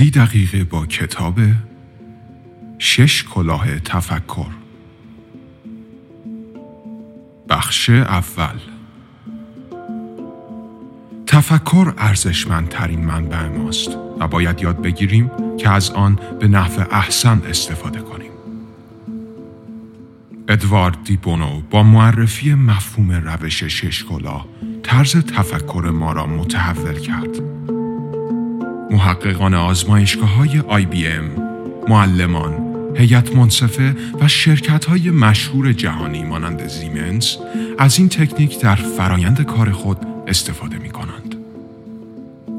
سی دقیقه با کتاب شش کلاه تفکر بخش اول تفکر ارزشمندترین منبع ماست و باید یاد بگیریم که از آن به نحو احسن استفاده کنیم. ادوارد دی بونو با معرفی مفهوم روش شش کلاه طرز تفکر ما را متحول کرد. محققان آزمایشگاه های ام، معلمان، هیئت منصفه و شرکت های مشهور جهانی مانند زیمنز از این تکنیک در فرایند کار خود استفاده می کنند.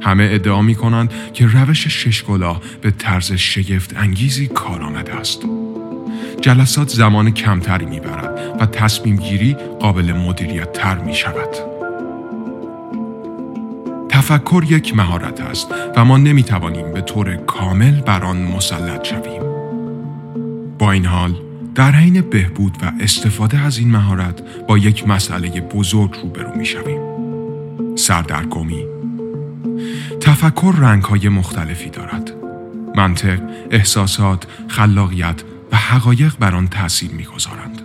همه ادعا می کنند که روش ششگلا به طرز شگفت انگیزی کارآمد است. جلسات زمان کمتری می برد و تصمیم گیری قابل مدیریت تر می شود. تفکر یک مهارت است و ما نمی توانیم به طور کامل بر آن مسلط شویم. با این حال در حین بهبود و استفاده از این مهارت با یک مسئله بزرگ روبرو می شویم. سردرگمی تفکر رنگ های مختلفی دارد. منطق، احساسات، خلاقیت و حقایق بر آن تأثیر می‌گذارند.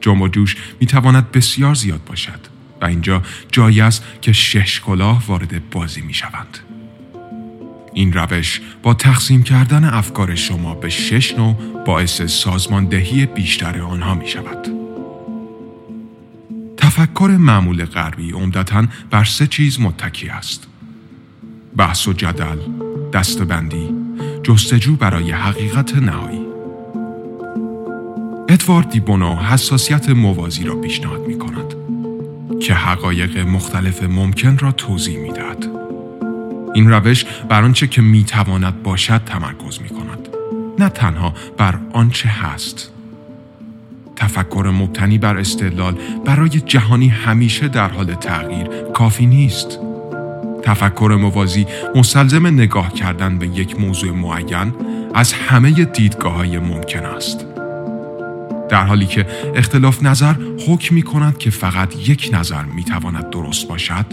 جنب و جوش می تواند بسیار زیاد باشد. و اینجا جایی است که شش کلاه وارد بازی می شوند. این روش با تقسیم کردن افکار شما به شش نوع باعث سازماندهی بیشتر آنها می شود. تفکر معمول غربی عمدتا بر سه چیز متکی است. بحث و جدل، دستبندی، جستجو برای حقیقت نهایی. ادوارد دیبونو حساسیت موازی را پیشنهاد می کند. که حقایق مختلف ممکن را توضیح می دهد. این روش بر آنچه که می تواند باشد تمرکز می کند. نه تنها بر آنچه هست. تفکر مبتنی بر استدلال برای جهانی همیشه در حال تغییر کافی نیست. تفکر موازی مستلزم نگاه کردن به یک موضوع معین از همه دیدگاه های ممکن است. در حالی که اختلاف نظر حکم می کند که فقط یک نظر می تواند درست باشد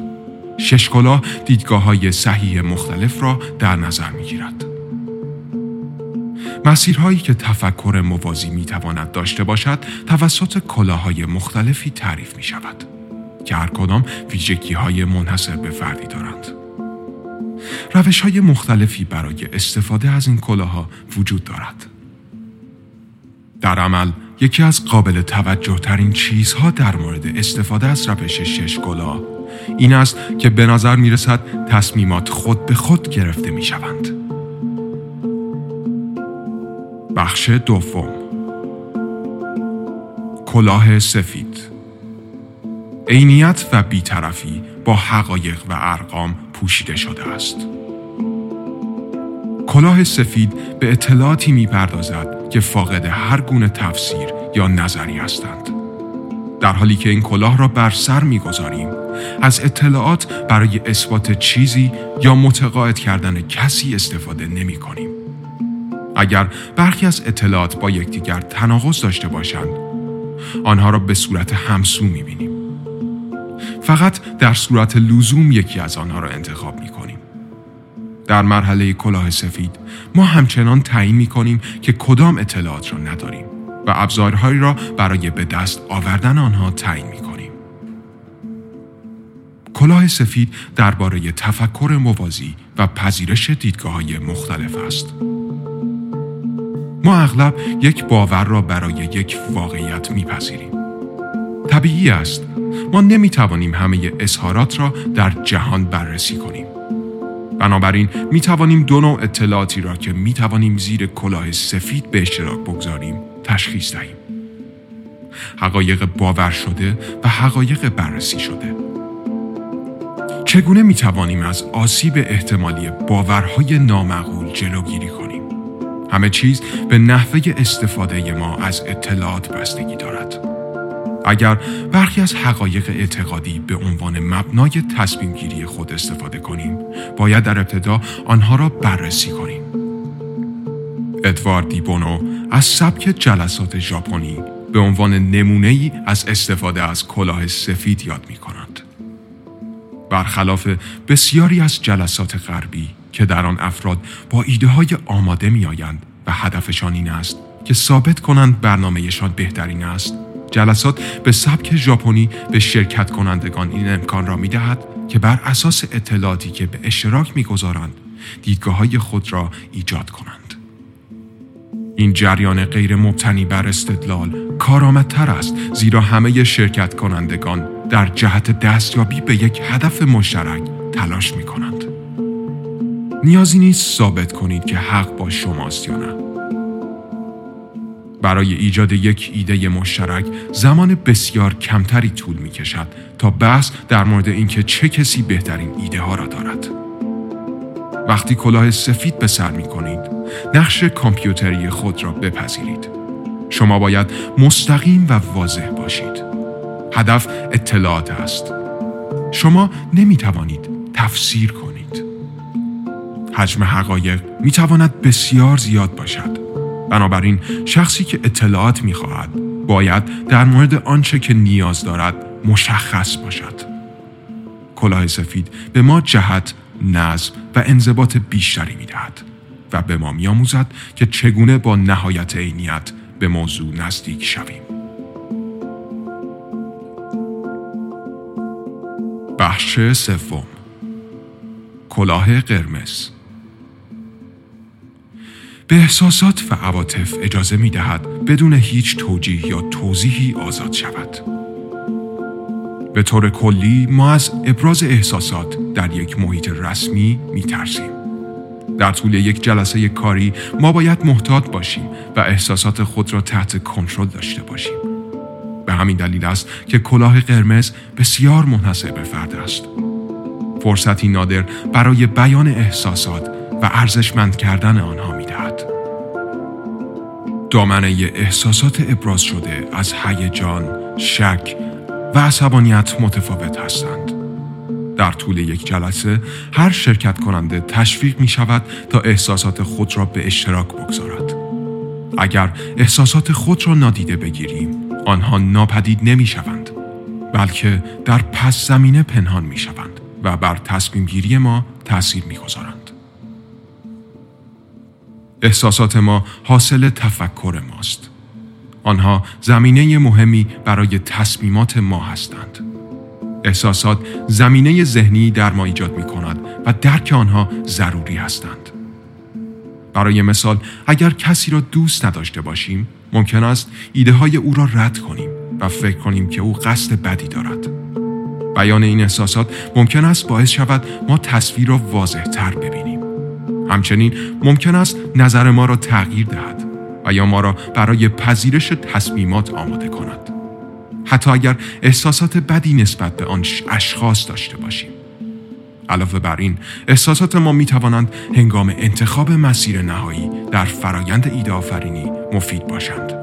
ششکلا دیدگاه های صحیح مختلف را در نظر می گیرد. مسیرهایی که تفکر موازی می تواند داشته باشد توسط کلاهای مختلفی تعریف می شود که هر کدام ویژگی های منحصر به فردی دارند. روش های مختلفی برای استفاده از این کلاها وجود دارد. در عمل یکی از قابل توجه ترین چیزها در مورد استفاده از روش شش گلا این است که به نظر می رسد تصمیمات خود به خود گرفته می شوند. بخش دوم کلاه سفید عینیت و بیطرفی با حقایق و ارقام پوشیده شده است. کلاه سفید به اطلاعاتی می‌پردازد که فاقد هر گونه تفسیر یا نظری هستند. در حالی که این کلاه را بر سر می‌گذاریم از اطلاعات برای اثبات چیزی یا متقاعد کردن کسی استفاده نمی کنیم. اگر برخی از اطلاعات با یکدیگر تناقض داشته باشند آنها را به صورت همسو می بینیم. فقط در صورت لزوم یکی از آنها را انتخاب می کنیم. در مرحله کلاه سفید ما همچنان تعیین می کنیم که کدام اطلاعات را نداریم و ابزارهایی را برای به دست آوردن آنها تعیین می کنیم. کلاه سفید درباره تفکر موازی و پذیرش دیدگاه های مختلف است. ما اغلب یک باور را برای یک واقعیت میپذیریم. طبیعی است ما نمی توانیم همه اظهارات را در جهان بررسی کنیم. بنابراین می توانیم دو نوع اطلاعاتی را که می توانیم زیر کلاه سفید به اشتراک بگذاریم تشخیص دهیم. حقایق باور شده و حقایق بررسی شده. چگونه می توانیم از آسیب احتمالی باورهای نامعقول جلوگیری کنیم؟ همه چیز به نحوه استفاده ما از اطلاعات بستگی دارد. اگر برخی از حقایق اعتقادی به عنوان مبنای تصمیم گیری خود استفاده کنیم باید در ابتدا آنها را بررسی کنیم ادوارد دیبونو از سبک جلسات ژاپنی به عنوان نمونه ای از استفاده از کلاه سفید یاد می کنند. برخلاف بسیاری از جلسات غربی که در آن افراد با ایده های آماده می آیند و هدفشان این است که ثابت کنند برنامهشان بهترین است جلسات به سبک ژاپنی به شرکت کنندگان این امکان را می دهد که بر اساس اطلاعاتی که به اشتراک می گذارند دیدگاه های خود را ایجاد کنند. این جریان غیر مبتنی بر استدلال کارآمدتر است زیرا همه شرکت کنندگان در جهت دستیابی به یک هدف مشترک تلاش می کنند. نیازی نیست ثابت کنید که حق با شماست یا نه. برای ایجاد یک ایده مشترک زمان بسیار کمتری طول می کشد تا بحث در مورد اینکه چه کسی بهترین ایده ها را دارد. وقتی کلاه سفید به سر می کنید، نقش کامپیوتری خود را بپذیرید. شما باید مستقیم و واضح باشید. هدف اطلاعات است. شما نمی توانید تفسیر کنید. حجم حقایق می تواند بسیار زیاد باشد. بنابراین شخصی که اطلاعات می خواهد باید در مورد آنچه که نیاز دارد مشخص باشد. کلاه سفید به ما جهت، نظم و انضباط بیشتری می دهد و به ما می آموزد که چگونه با نهایت عینیت به موضوع نزدیک شویم. بخش سوم کلاه قرمز به احساسات و عواطف اجازه می دهد بدون هیچ توجیه یا توضیحی آزاد شود. به طور کلی ما از ابراز احساسات در یک محیط رسمی می ترسیم. در طول یک جلسه کاری ما باید محتاط باشیم و احساسات خود را تحت کنترل داشته باشیم. به همین دلیل است که کلاه قرمز بسیار منحصر به فرد است. فرصتی نادر برای بیان احساسات و ارزشمند کردن آنها. دامنه احساسات ابراز شده از هیجان، شک و عصبانیت متفاوت هستند. در طول یک جلسه هر شرکت کننده تشویق می شود تا احساسات خود را به اشتراک بگذارد. اگر احساسات خود را نادیده بگیریم، آنها ناپدید نمی شوند، بلکه در پس زمینه پنهان می شوند و بر تصمیم گیری ما تأثیر می گذارند. احساسات ما حاصل تفکر ماست. آنها زمینه مهمی برای تصمیمات ما هستند. احساسات زمینه ذهنی در ما ایجاد می کند و درک آنها ضروری هستند. برای مثال اگر کسی را دوست نداشته باشیم ممکن است ایده های او را رد کنیم و فکر کنیم که او قصد بدی دارد. بیان این احساسات ممکن است باعث شود ما تصویر را واضح تر ببینیم. همچنین ممکن است نظر ما را تغییر دهد و یا ما را برای پذیرش تصمیمات آماده کند. حتی اگر احساسات بدی نسبت به آن اشخاص داشته باشیم. علاوه بر این احساسات ما می توانند هنگام انتخاب مسیر نهایی در فرایند ایده آفرینی مفید باشند.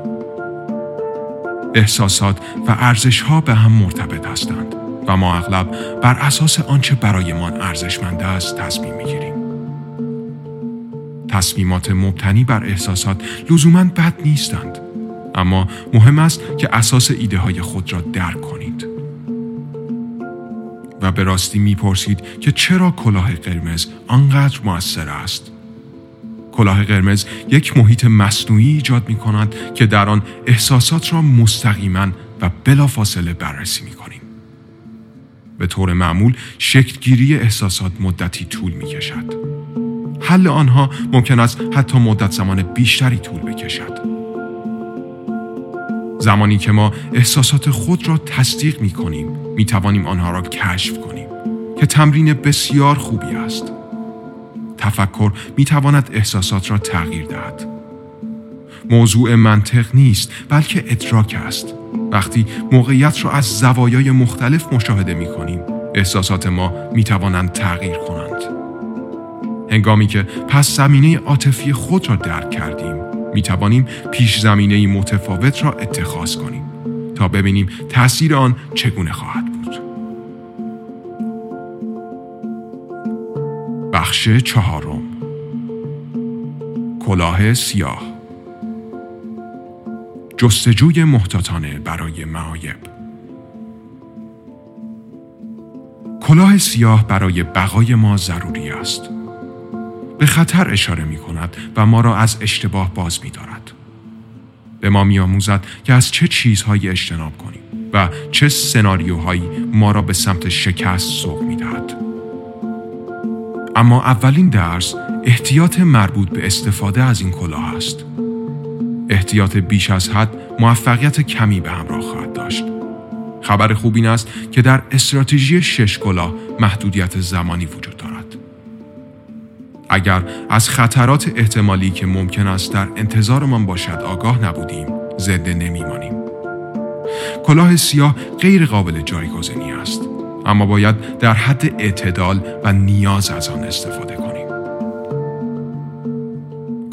احساسات و ارزش ها به هم مرتبط هستند و ما اغلب بر اساس آنچه برایمان ارزشمند است تصمیم می گیریم. تصمیمات مبتنی بر احساسات لزوما بد نیستند اما مهم است که اساس ایده های خود را درک کنید و به راستی می‌پرسید که چرا کلاه قرمز آنقدر موثر است کلاه قرمز یک محیط مصنوعی ایجاد می کند که در آن احساسات را مستقیما و بلافاصله بررسی می کنیم. به طور معمول شکلگیری احساسات مدتی طول می کشد. حل آنها ممکن است حتی مدت زمان بیشتری طول بکشد. زمانی که ما احساسات خود را تصدیق می کنیم می توانیم آنها را کشف کنیم که تمرین بسیار خوبی است. تفکر می تواند احساسات را تغییر دهد. موضوع منطق نیست بلکه ادراک است. وقتی موقعیت را از زوایای مختلف مشاهده می کنیم احساسات ما می توانند تغییر کنند. هنگامی که پس زمینه عاطفی خود را درک کردیم می توانیم پیش زمینه متفاوت را اتخاذ کنیم تا ببینیم تاثیر آن چگونه خواهد بود. بخش چهارم. کلاه سیاه. جستجوی محتاطانه برای معایب. کلاه سیاه برای بقای ما ضروری است. به خطر اشاره می کند و ما را از اشتباه باز می دارد. به ما می آموزد که از چه چیزهایی اجتناب کنیم و چه سناریوهایی ما را به سمت شکست سوق می دهد. اما اولین درس احتیاط مربوط به استفاده از این کلاه است. احتیاط بیش از حد موفقیت کمی به همراه خواهد داشت. خبر خوب این است که در استراتژی شش کلاه محدودیت زمانی وجود. اگر از خطرات احتمالی که ممکن است در انتظارمان باشد آگاه نبودیم، زنده نمیمانیم. کلاه سیاه غیر قابل جایگزینی است، اما باید در حد اعتدال و نیاز از آن استفاده کنیم.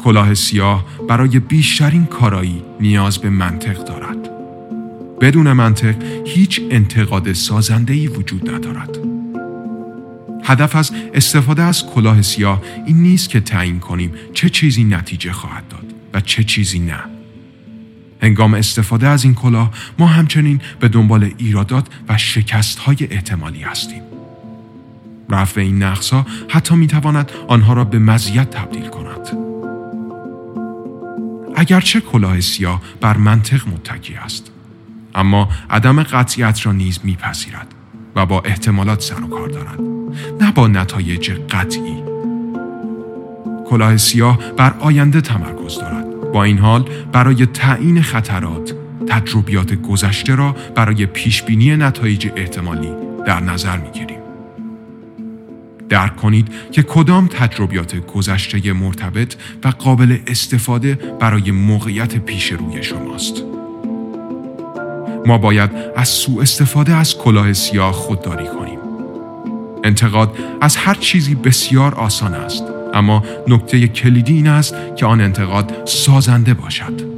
کلاه سیاه برای بیشترین کارایی نیاز به منطق دارد. بدون منطق هیچ انتقاد سازندهی وجود ندارد. هدف از استفاده از کلاه سیاه این نیست که تعیین کنیم چه چیزی نتیجه خواهد داد و چه چیزی نه. هنگام استفاده از این کلاه ما همچنین به دنبال ایرادات و شکست های احتمالی هستیم. رفع این نقص ها حتی می تواند آنها را به مزیت تبدیل کند. اگرچه کلاه سیاه بر منطق متکی است اما عدم قطعیت را نیز میپذیرد و با احتمالات سر و کار دارد. نه با نتایج قطعی. کلاه سیاه بر آینده تمرکز دارد. با این حال برای تعیین خطرات تجربیات گذشته را برای پیشبینی نتایج احتمالی در نظر می‌گیریم. درک کنید که کدام تجربیات گذشته مرتبط و قابل استفاده برای موقعیت پیش روی شماست. ما باید از سوء استفاده از کلاه سیاه خودداری کنیم. انتقاد از هر چیزی بسیار آسان است اما نکته کلیدی این است که آن انتقاد سازنده باشد.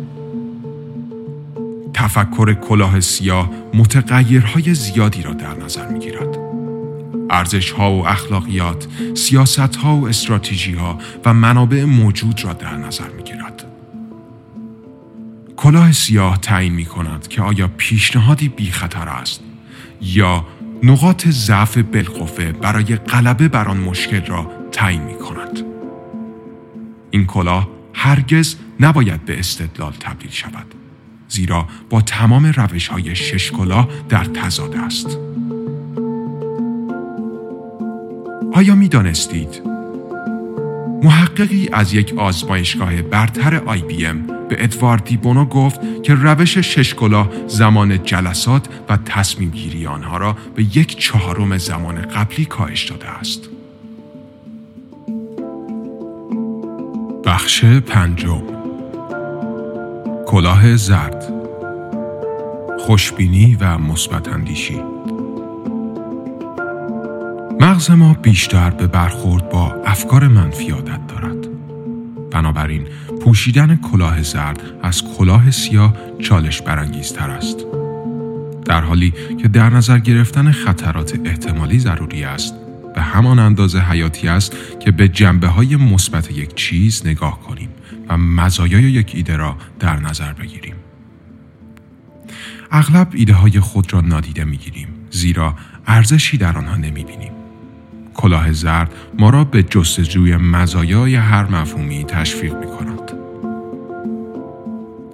تفکر کلاه سیاه متغیرهای زیادی را در نظر می گیرد. ارزش ها و اخلاقیات، سیاست ها و استراتژی ها و منابع موجود را در نظر می گیرد. کلاه سیاه تعیین می کند که آیا پیشنهادی بی خطر است یا نقاط ضعف بالقوه برای غلبه بر آن مشکل را تعیین می کند. این کلاه هرگز نباید به استدلال تبدیل شود زیرا با تمام روش های شش کلاه در تضاد است. آیا می دانستید؟ محققی از یک آزمایشگاه برتر آی بی ام به ادوارد بونو گفت که روش ششکلا زمان جلسات و تصمیم گیری آنها را به یک چهارم زمان قبلی کاهش داده است. بخش پنجم کلاه زرد خوشبینی و مثبت اندیشی مغز ما بیشتر به برخورد با افکار منفی عادت دارد. بنابراین پوشیدن کلاه زرد از کلاه سیاه چالش برانگیزتر است. در حالی که در نظر گرفتن خطرات احتمالی ضروری است به همان اندازه حیاتی است که به جنبه های مثبت یک چیز نگاه کنیم و مزایای یک ایده را در نظر بگیریم. اغلب ایده های خود را نادیده می گیریم زیرا ارزشی در آنها نمی بینیم. کلاه زرد ما را به جستجوی مزایای هر مفهومی تشویق می کند.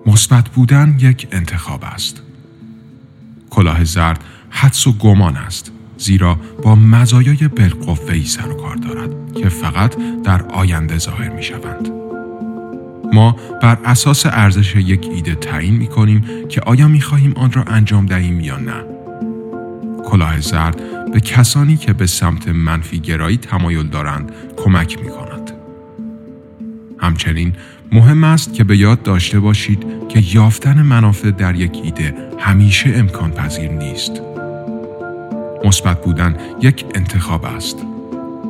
مثبت بودن یک انتخاب است. کلاه زرد حدس و گمان است زیرا با مزایای بالقوه سر و کار دارد که فقط در آینده ظاهر می شوند. ما بر اساس ارزش یک ایده تعیین می کنیم که آیا می خواهیم آن را انجام دهیم یا نه. کلاه زرد به کسانی که به سمت منفی گرایی تمایل دارند کمک می کند. همچنین مهم است که به یاد داشته باشید که یافتن منافع در یک ایده همیشه امکان پذیر نیست. مثبت بودن یک انتخاب است.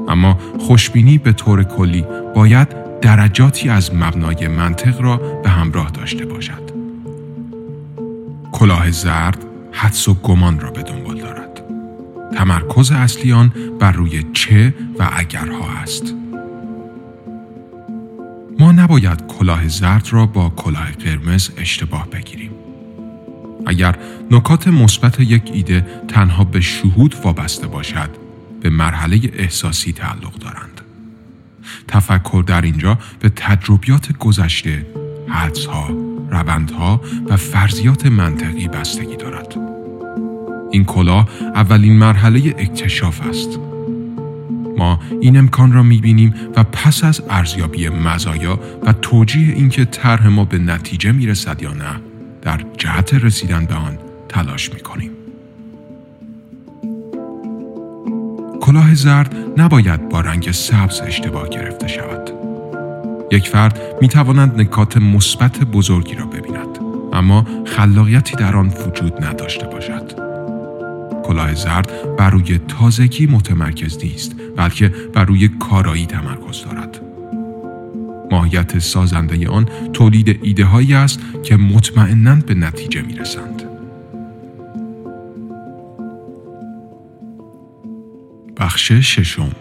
اما خوشبینی به طور کلی باید درجاتی از مبنای منطق را به همراه داشته باشد. کلاه زرد حدس و گمان را به دنبال دارد. تمرکز اصلی آن بر روی چه و اگرها است. ما نباید کلاه زرد را با کلاه قرمز اشتباه بگیریم. اگر نکات مثبت یک ایده تنها به شهود وابسته باشد، به مرحله احساسی تعلق دارند. تفکر در اینجا به تجربیات گذشته، حدسها، روندها و فرضیات منطقی بستگی دارد. این کلاه اولین مرحله اکتشاف است. ما این امکان را می‌بینیم و پس از ارزیابی مزایا و توجیه اینکه طرح ما به نتیجه می‌رسد یا نه در جهت رسیدن به آن تلاش می‌کنیم. کلاه زرد نباید با رنگ سبز اشتباه گرفته شود. یک فرد می تواند نکات مثبت بزرگی را ببیند اما خلاقیتی در آن وجود نداشته باشد. کلاه زرد بر روی تازگی متمرکز نیست بلکه بر روی کارایی تمرکز دارد. ماهیت سازنده آن تولید ایده هایی است که مطمئنا به نتیجه می رسند. بخش ششم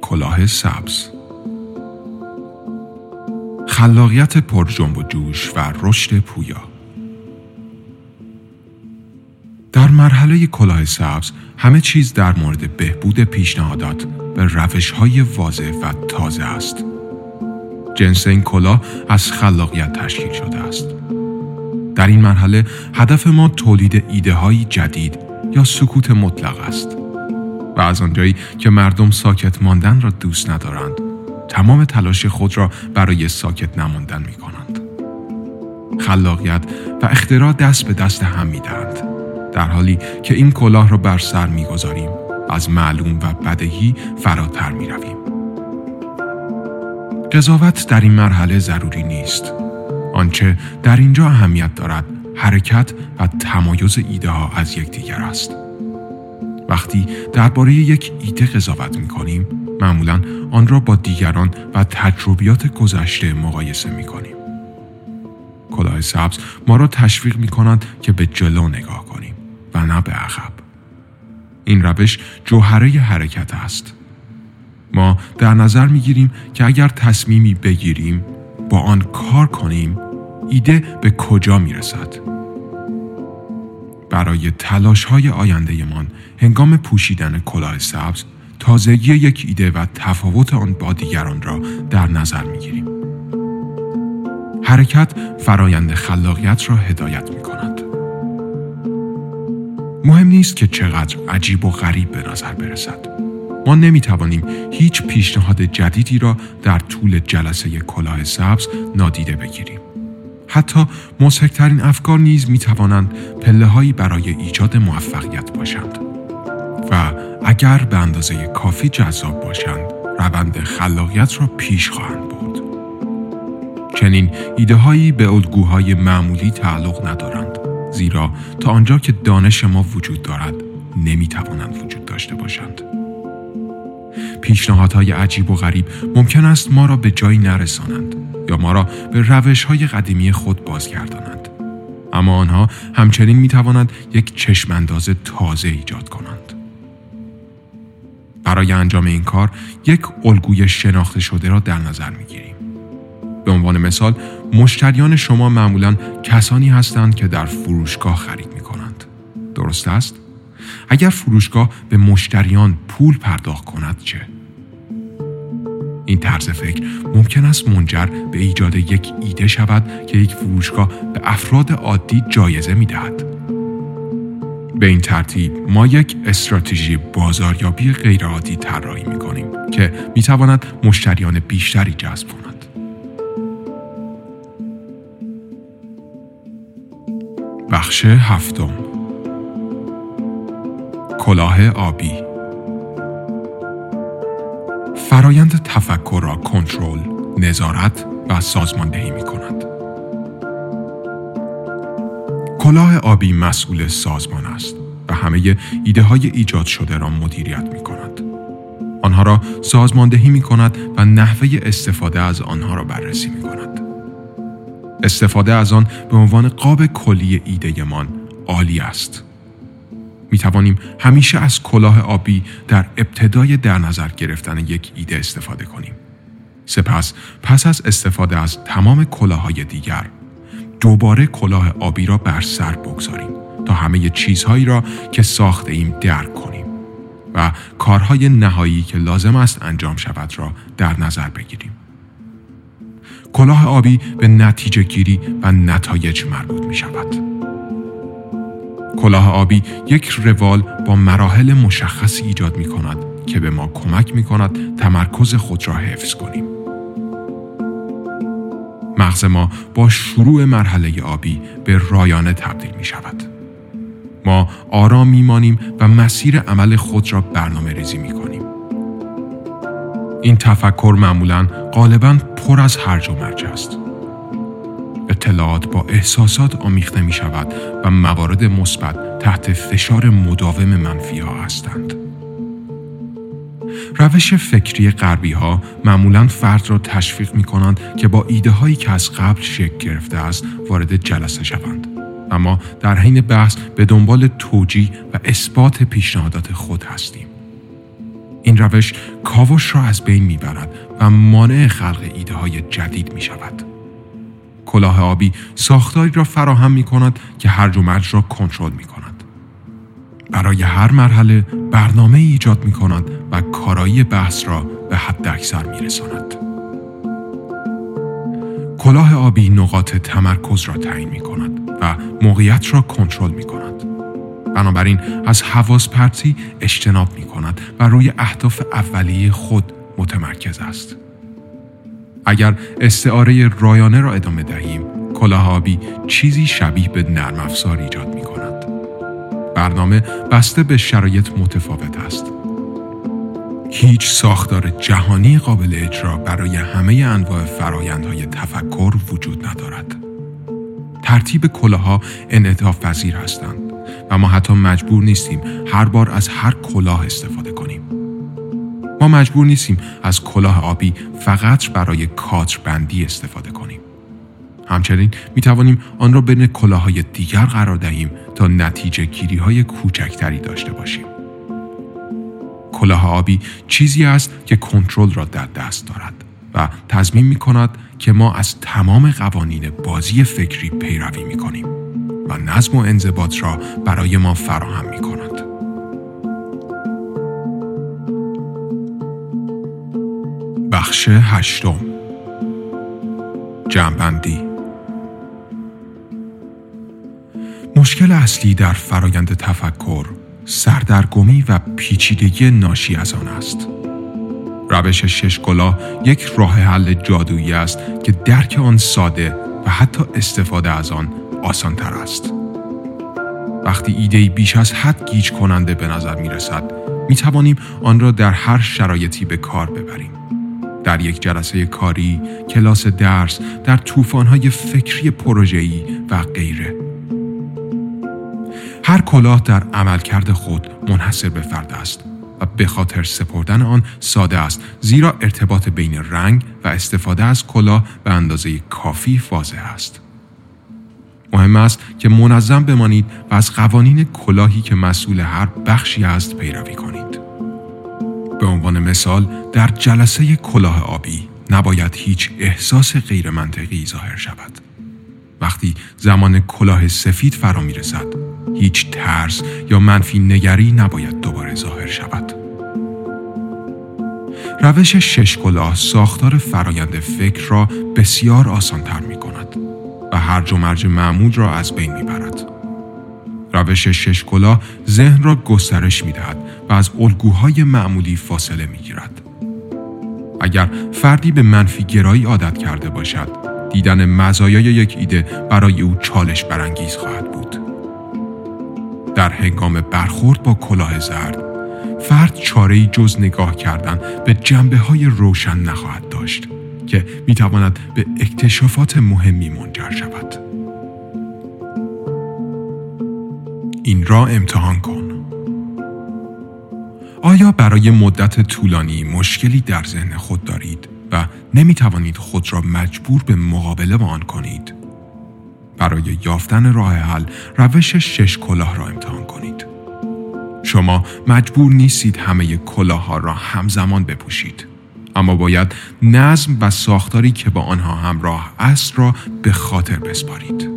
کلاه سبز خلاقیت پر و جوش و رشد پویا در مرحله کلاه سبز همه چیز در مورد بهبود پیشنهادات به روش های واضح و تازه است. جنس این کلاه از خلاقیت تشکیل شده است. در این مرحله هدف ما تولید ایده های جدید یا سکوت مطلق است. و از آنجایی که مردم ساکت ماندن را دوست ندارند تمام تلاش خود را برای ساکت نماندن می کنند. خلاقیت و اختراع دست به دست هم می دهند. در حالی که این کلاه را بر سر می گذاریم از معلوم و بدهی فراتر می رویم. قضاوت در این مرحله ضروری نیست. آنچه در اینجا اهمیت دارد حرکت و تمایز ایده ها از یکدیگر است. وقتی درباره یک ایده قضاوت می کنیم معمولا آن را با دیگران و تجربیات گذشته مقایسه می کنیم. کلاه سبز ما را تشویق می کند که به جلو نگاه کنیم نه به عقب. این روش جوهره حرکت است. ما در نظر می گیریم که اگر تصمیمی بگیریم با آن کار کنیم ایده به کجا می رسد. برای تلاش های آینده من هنگام پوشیدن کلاه سبز تازگی یک ایده و تفاوت آن با دیگران را در نظر می گیریم. حرکت فرایند خلاقیت را هدایت می کند. مهم نیست که چقدر عجیب و غریب به نظر برسد. ما نمی توانیم هیچ پیشنهاد جدیدی را در طول جلسه کلاه سبز نادیده بگیریم. حتی مزهکترین افکار نیز می توانند پله هایی برای ایجاد موفقیت باشند و اگر به اندازه کافی جذاب باشند روند خلاقیت را پیش خواهند برد. چنین ایده هایی به الگوهای معمولی تعلق ندارند زیرا تا آنجا که دانش ما وجود دارد نمی توانند وجود داشته باشند. پیشنهادهای عجیب و غریب ممکن است ما را به جایی نرسانند یا ما را به روش های قدیمی خود بازگردانند. اما آنها همچنین می توانند یک چشمانداز تازه ایجاد کنند. برای انجام این کار یک الگوی شناخته شده را در نظر می گیریم. به عنوان مثال مشتریان شما معمولا کسانی هستند که در فروشگاه خرید می کنند. درست است؟ اگر فروشگاه به مشتریان پول پرداخت کند چه؟ این طرز فکر ممکن است منجر به ایجاد یک ایده شود که یک فروشگاه به افراد عادی جایزه می دهد. به این ترتیب ما یک استراتژی بازاریابی غیرعادی طراحی می کنیم که می تواند مشتریان بیشتری جذب کند. بخش هفتم کلاه آبی فرایند تفکر را کنترل، نظارت و سازماندهی می کند. کلاه آبی مسئول سازمان است و همه ایده های ایجاد شده را مدیریت می کند. آنها را سازماندهی می کند و نحوه استفاده از آنها را بررسی می کند. استفاده از آن به عنوان قاب کلی ایده من عالی است. می توانیم همیشه از کلاه آبی در ابتدای در نظر گرفتن یک ایده استفاده کنیم. سپس پس از استفاده از تمام کلاهای دیگر دوباره کلاه آبی را بر سر بگذاریم تا همه چیزهایی را که ساخته ایم درک کنیم و کارهای نهایی که لازم است انجام شود را در نظر بگیریم. کلاه آبی به نتیجه گیری و نتایج مربوط می شود. کلاه آبی یک روال با مراحل مشخصی ایجاد می کند که به ما کمک می کند تمرکز خود را حفظ کنیم. مغز ما با شروع مرحله آبی به رایانه تبدیل می شود. ما آرام میمانیم و مسیر عمل خود را برنامه ریزی می کنیم. این تفکر معمولا غالبا پر از هرج و مرج است. اطلاعات با احساسات آمیخته می شود و موارد مثبت تحت فشار مداوم منفی ها هستند. روش فکری غربی ها معمولا فرد را تشویق می کنند که با ایده هایی که از قبل شکل گرفته است وارد جلسه شوند. اما در حین بحث به دنبال توجیه و اثبات پیشنهادات خود هستیم. این روش کاوش را از بین می‌برد و مانع خلق ایده های جدید می شود. کلاه آبی ساختاری را فراهم می کند که هرج و مرج را کنترل می کند. برای هر مرحله برنامه ایجاد می کند و کارایی بحث را به حد اکثر می رساند. کلاه آبی نقاط تمرکز را تعیین می کند و موقعیت را کنترل می کند. بنابراین از حواس پرتی اجتناب می کند و روی اهداف اولیه خود متمرکز است. اگر استعاره رایانه را ادامه دهیم، کلاه آبی چیزی شبیه به نرم افزار ایجاد می کند. برنامه بسته به شرایط متفاوت است. هیچ ساختار جهانی قابل اجرا برای همه انواع فرایندهای تفکر وجود ندارد. ترتیب کلاها انعطاف پذیر هستند و ما حتی مجبور نیستیم هر بار از هر کلاه استفاده کنیم. ما مجبور نیستیم از کلاه آبی فقط برای کادر بندی استفاده کنیم. همچنین می توانیم آن را بین کلاهای دیگر قرار دهیم تا نتیجه گیری های کوچکتری داشته باشیم. کلاه آبی چیزی است که کنترل را در دست دارد و تضمین می کند که ما از تمام قوانین بازی فکری پیروی می کنیم و نظم و انضباط را برای ما فراهم می کند. بخش هشتم جنبندی مشکل اصلی در فرایند تفکر سردرگمی و پیچیدگی ناشی از آن است. روش شش کلاه یک راه حل جادویی است که درک آن ساده و حتی استفاده از آن آسان تر است. وقتی ایده بیش از حد گیج کننده به نظر می رسد می توانیم آن را در هر شرایطی به کار ببریم. در یک جلسه کاری، کلاس درس، در طوفان‌های فکری پروژه‌ای و غیره. هر کلاه در عملکرد خود منحصر به فرد است و به خاطر سپردن آن ساده است زیرا ارتباط بین رنگ و استفاده از کلاه به اندازه کافی واضح است. مهم است که منظم بمانید و از قوانین کلاهی که مسئول هر بخشی است پیروی کنید. به عنوان مثال در جلسه کلاه آبی نباید هیچ احساس غیر منطقی ظاهر شود. وقتی زمان کلاه سفید فرا می رسد هیچ ترس یا منفی نگری نباید دوباره ظاهر شود. روش شش کلاه ساختار فرایند فکر را بسیار آسانتر می کند و هر و مرج معمول را از بین می برد. روش شش کلاه ذهن را گسترش می دهد و از الگوهای معمولی فاصله می گیرد. اگر فردی به منفی گرایی عادت کرده باشد، دیدن مزایای یک ایده برای او چالش برانگیز خواهد بود. در هنگام برخورد با کلاه زرد فرد چاره جز نگاه کردن به جنبه های روشن نخواهد داشت که می تواند به اکتشافات مهمی منجر شود. این را امتحان کن. آیا برای مدت طولانی مشکلی در ذهن خود دارید و نمی توانید خود را مجبور به مقابله با آن کنید؟ برای یافتن راه حل روش شش کلاه را امتحان کنید. شما مجبور نیستید همه کلاه ها را همزمان بپوشید. اما باید نظم و ساختاری که با آنها همراه است را به خاطر بسپارید.